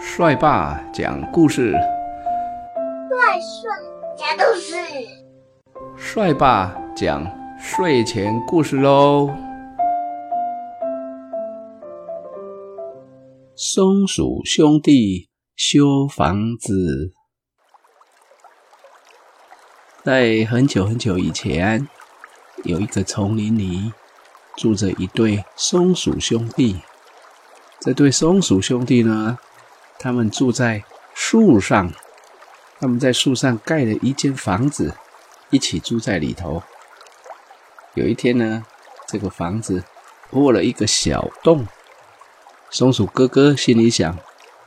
帅爸讲故事，帅帅讲故事，帅爸讲睡前故事喽。松鼠兄弟修房子，在很久很久以前，有一个丛林里住着一对松鼠兄弟。这对松鼠兄弟呢，他们住在树上，他们在树上盖了一间房子，一起住在里头。有一天呢，这个房子破了一个小洞，松鼠哥哥心里想：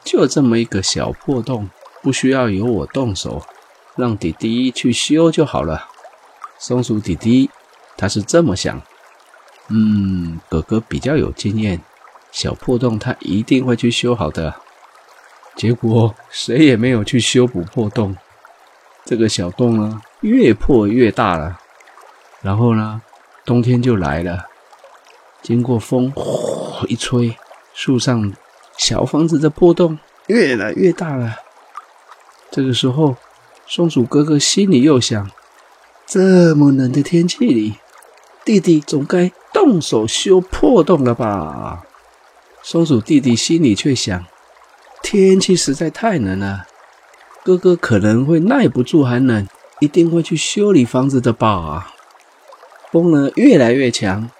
就这么一个小破洞，不需要由我动手，让弟弟去修就好了。松鼠弟弟他是这么想：嗯，哥哥比较有经验。小破洞，他一定会去修好的。结果谁也没有去修补破洞，这个小洞呢越破越大了。然后呢，冬天就来了。经过风呼一吹，树上小房子的破洞越来越大了。这个时候，松鼠哥哥心里又想：这么冷的天气里，弟弟总该动手修破洞了吧？松鼠弟弟心里却想：天气实在太冷了，哥哥可能会耐不住寒冷，一定会去修理房子的吧。风呢越来越强，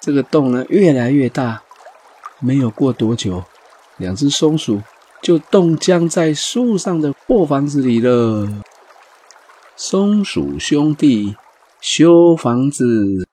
这个洞呢越来越大。没有过多久，两只松鼠就冻僵在树上的破房子里了。松鼠兄弟修房子。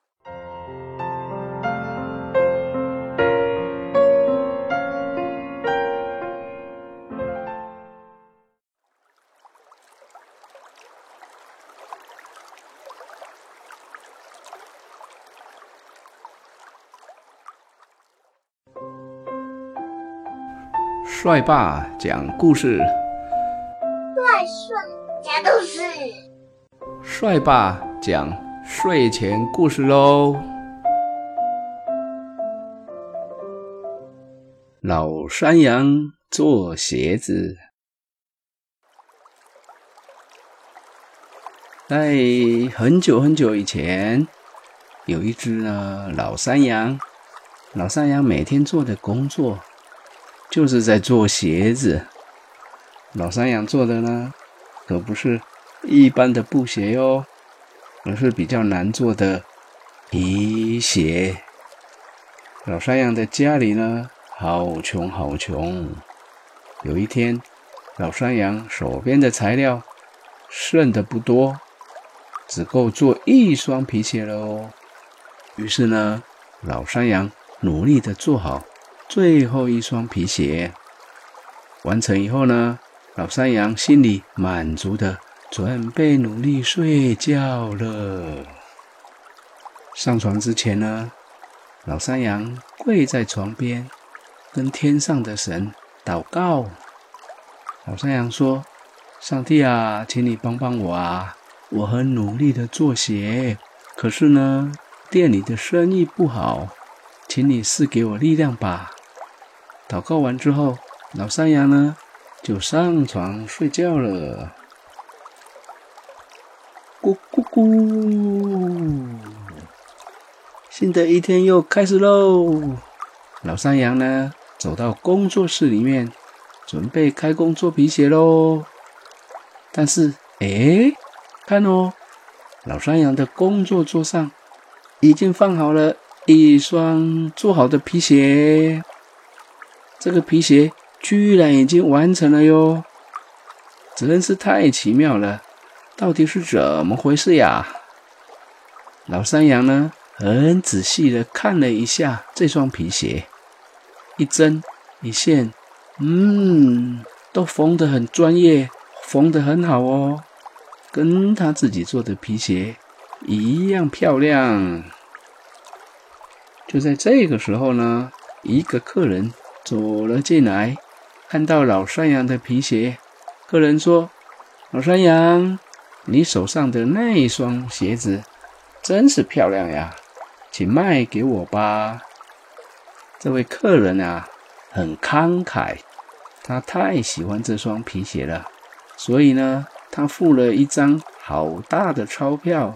帅爸讲故事，帅帅讲故事，帅爸讲睡前故事喽。老山羊做鞋子，在很久很久以前，有一只呢老山羊，老山羊每天做的工作。就是在做鞋子，老山羊做的呢，可不是一般的布鞋哟，而是比较难做的皮鞋。老山羊的家里呢，好穷好穷。有一天，老山羊手边的材料剩的不多，只够做一双皮鞋了哦。于是呢，老山羊努力的做好。最后一双皮鞋完成以后呢，老山羊心里满足的准备努力睡觉了。上床之前呢，老山羊跪在床边，跟天上的神祷告。老山羊说：“上帝啊，请你帮帮我啊！我很努力的做鞋，可是呢，店里的生意不好，请你赐给我力量吧。”祷告完之后，老山羊呢就上床睡觉了。咕咕咕！新的一天又开始喽。老山羊呢走到工作室里面，准备开工做皮鞋喽。但是，哎，看哦，老山羊的工作桌上已经放好了一双做好的皮鞋。这个皮鞋居然已经完成了哟，真是太奇妙了！到底是怎么回事呀？老山羊呢，很仔细的看了一下这双皮鞋，一针一线，嗯，都缝得很专业，缝得很好哦，跟他自己做的皮鞋一样漂亮。就在这个时候呢，一个客人。走了进来，看到老山羊的皮鞋，客人说：“老山羊，你手上的那双鞋子真是漂亮呀，请卖给我吧。”这位客人啊，很慷慨，他太喜欢这双皮鞋了，所以呢，他付了一张好大的钞票。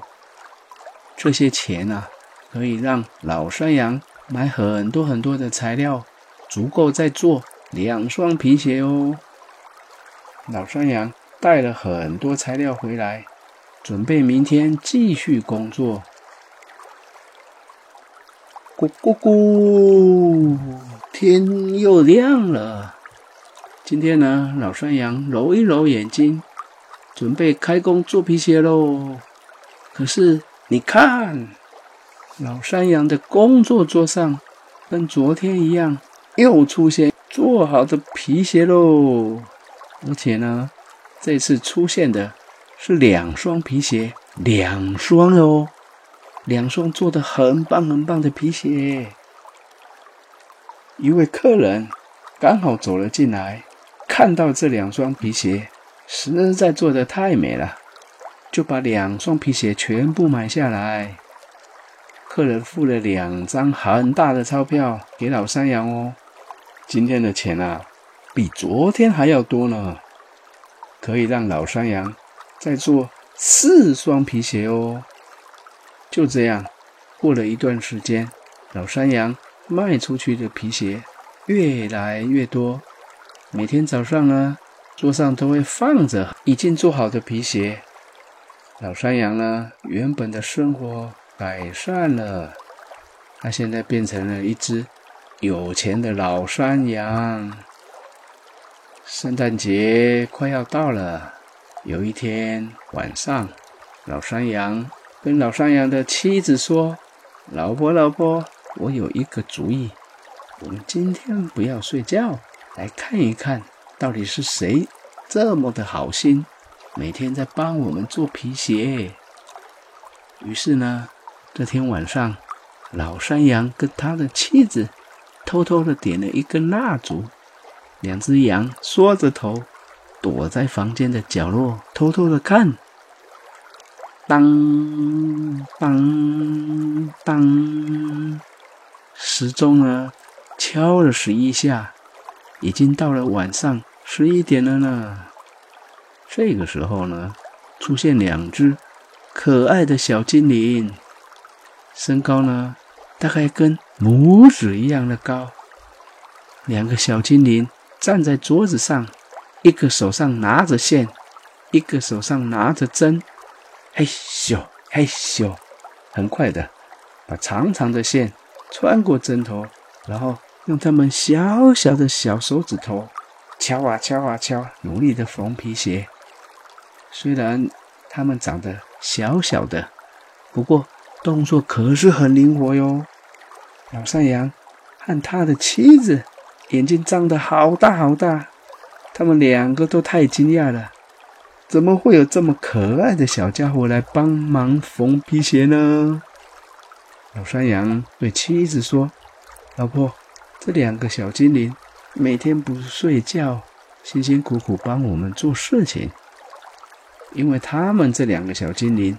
这些钱啊，可以让老山羊买很多很多的材料，足够再做两双皮鞋哦。老山羊带了很多材料回来，准备明天继续工作。咕咕咕，天又亮了。今天呢，老山羊揉一揉眼睛，准备开工做皮鞋喽。可是你看，老山羊的工作桌上跟昨天一样，又出现做好的皮鞋喽。而且呢，这次出现的是两双皮鞋，两双哦，两双做的很棒很棒的皮鞋。一位客人刚好走了进来。看到这两双皮鞋实在做的太美了，就把两双皮鞋全部买下来。客人付了两张很大的钞票给老山羊哦。今天的钱啊，比昨天还要多呢，可以让老山羊再做四双皮鞋哦。就这样，过了一段时间，老山羊卖出去的皮鞋越来越多。每天早上呢，桌上都会放着已经做好的皮鞋。老山羊呢，原本的生活改善了，它现在变成了一只有钱的老山羊。圣诞节快要到了，有一天晚上，老山羊跟老山羊的妻子说：“老婆，老婆，我有一个主意，我们今天不要睡觉。”来看一看，到底是谁这么的好心，每天在帮我们做皮鞋。于是呢，这天晚上，老山羊跟他的妻子偷偷的点了一根蜡烛，两只羊缩着头，躲在房间的角落，偷偷的看。当当当，时钟呢，敲了十一下。已经到了晚上十一点了呢。这个时候呢，出现两只可爱的小精灵，身高呢大概跟拇指一样的高。两个小精灵站在桌子上，一个手上拿着线，一个手上拿着针，嘿咻嘿咻，很快的把长长的线穿过针头，然后。用他们小小的小手指头敲啊敲啊敲，努力的缝皮鞋。虽然他们长得小小的，不过动作可是很灵活哟。老山羊和他的妻子眼睛张得好大好大，他们两个都太惊讶了，怎么会有这么可爱的小家伙来帮忙缝皮鞋呢？老山羊对妻子说：“老婆。”这两个小精灵每天不睡觉，辛辛苦苦帮我们做事情。因为他们这两个小精灵，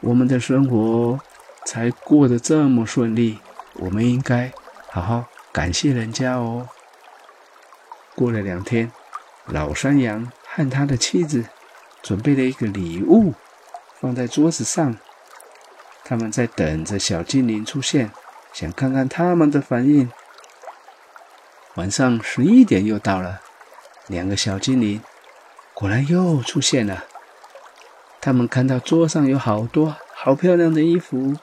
我们的生活才过得这么顺利。我们应该好好感谢人家哦。过了两天，老山羊和他的妻子准备了一个礼物，放在桌子上。他们在等着小精灵出现，想看看他们的反应。晚上十一点又到了，两个小精灵果然又出现了。他们看到桌上有好多好漂亮的衣服，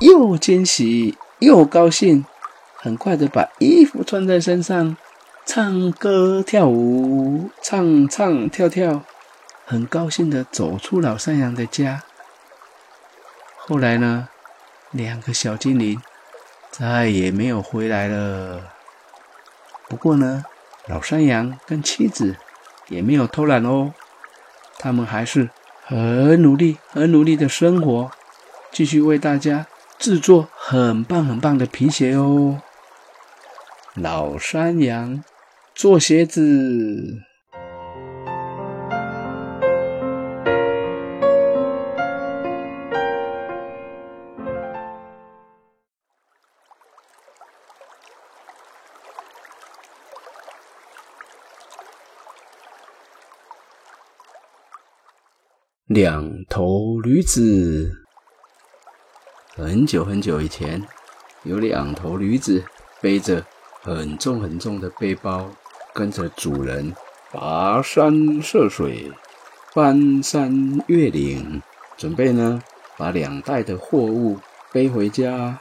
又惊喜又高兴，很快的把衣服穿在身上，唱歌跳舞，唱唱跳跳，很高兴的走出老山羊的家。后来呢，两个小精灵再也没有回来了。不过呢，老山羊跟妻子也没有偷懒哦，他们还是很努力、很努力的生活，继续为大家制作很棒很棒的皮鞋哦。老山羊做鞋子。两头驴子。很久很久以前，有两头驴子背着很重很重的背包，跟着主人跋山涉水、翻山越岭，准备呢把两袋的货物背回家。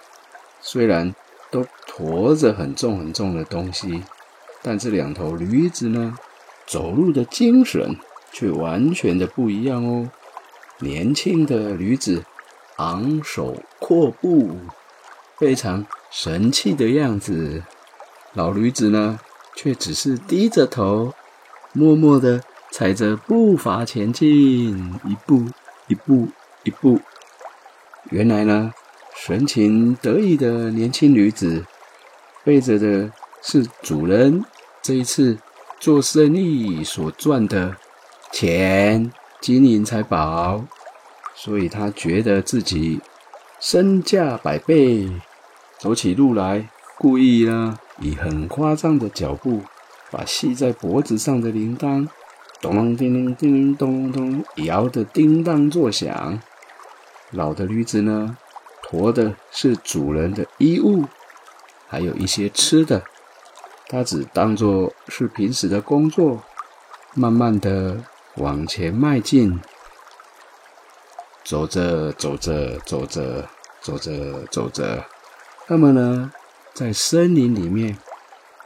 虽然都驮着很重很重的东西，但这两头驴子呢，走路的精神。却完全的不一样哦！年轻的驴子昂首阔步，非常神气的样子；老驴子呢，却只是低着头，默默的踩着步伐前进，一步一步一步。原来呢，神情得意的年轻女子背着的是主人这一次做生意所赚的。钱、金银财宝，所以他觉得自己身价百倍。走起路来，故意呢以很夸张的脚步，把系在脖子上的铃铛咚咚叮叮叮咚咚摇得叮当作响。老的驴子呢，驮的是主人的衣物，还有一些吃的，他只当作是平时的工作，慢慢的。往前迈进，走着走着走着走着走着，他们呢，在森林里面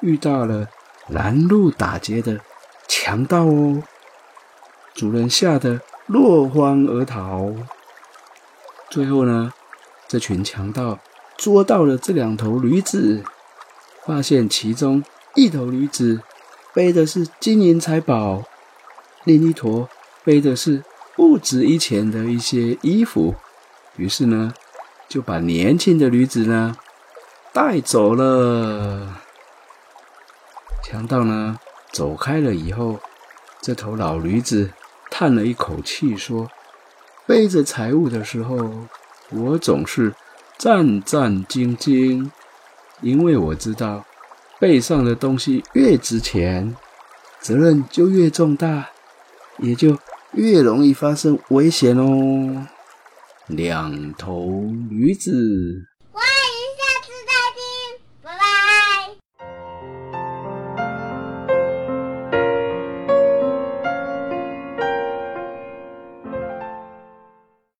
遇到了拦路打劫的强盗哦。主人吓得落荒而逃。最后呢，这群强盗捉到了这两头驴子，发现其中一头驴子背的是金银财宝。另一坨背的是不值一钱的一些衣服，于是呢，就把年轻的驴子呢带走了。强盗呢走开了以后，这头老驴子叹了一口气说：“背着财物的时候，我总是战战兢兢，因为我知道背上的东西越值钱，责任就越重大。”也就越容易发生危险哦。两头驴子。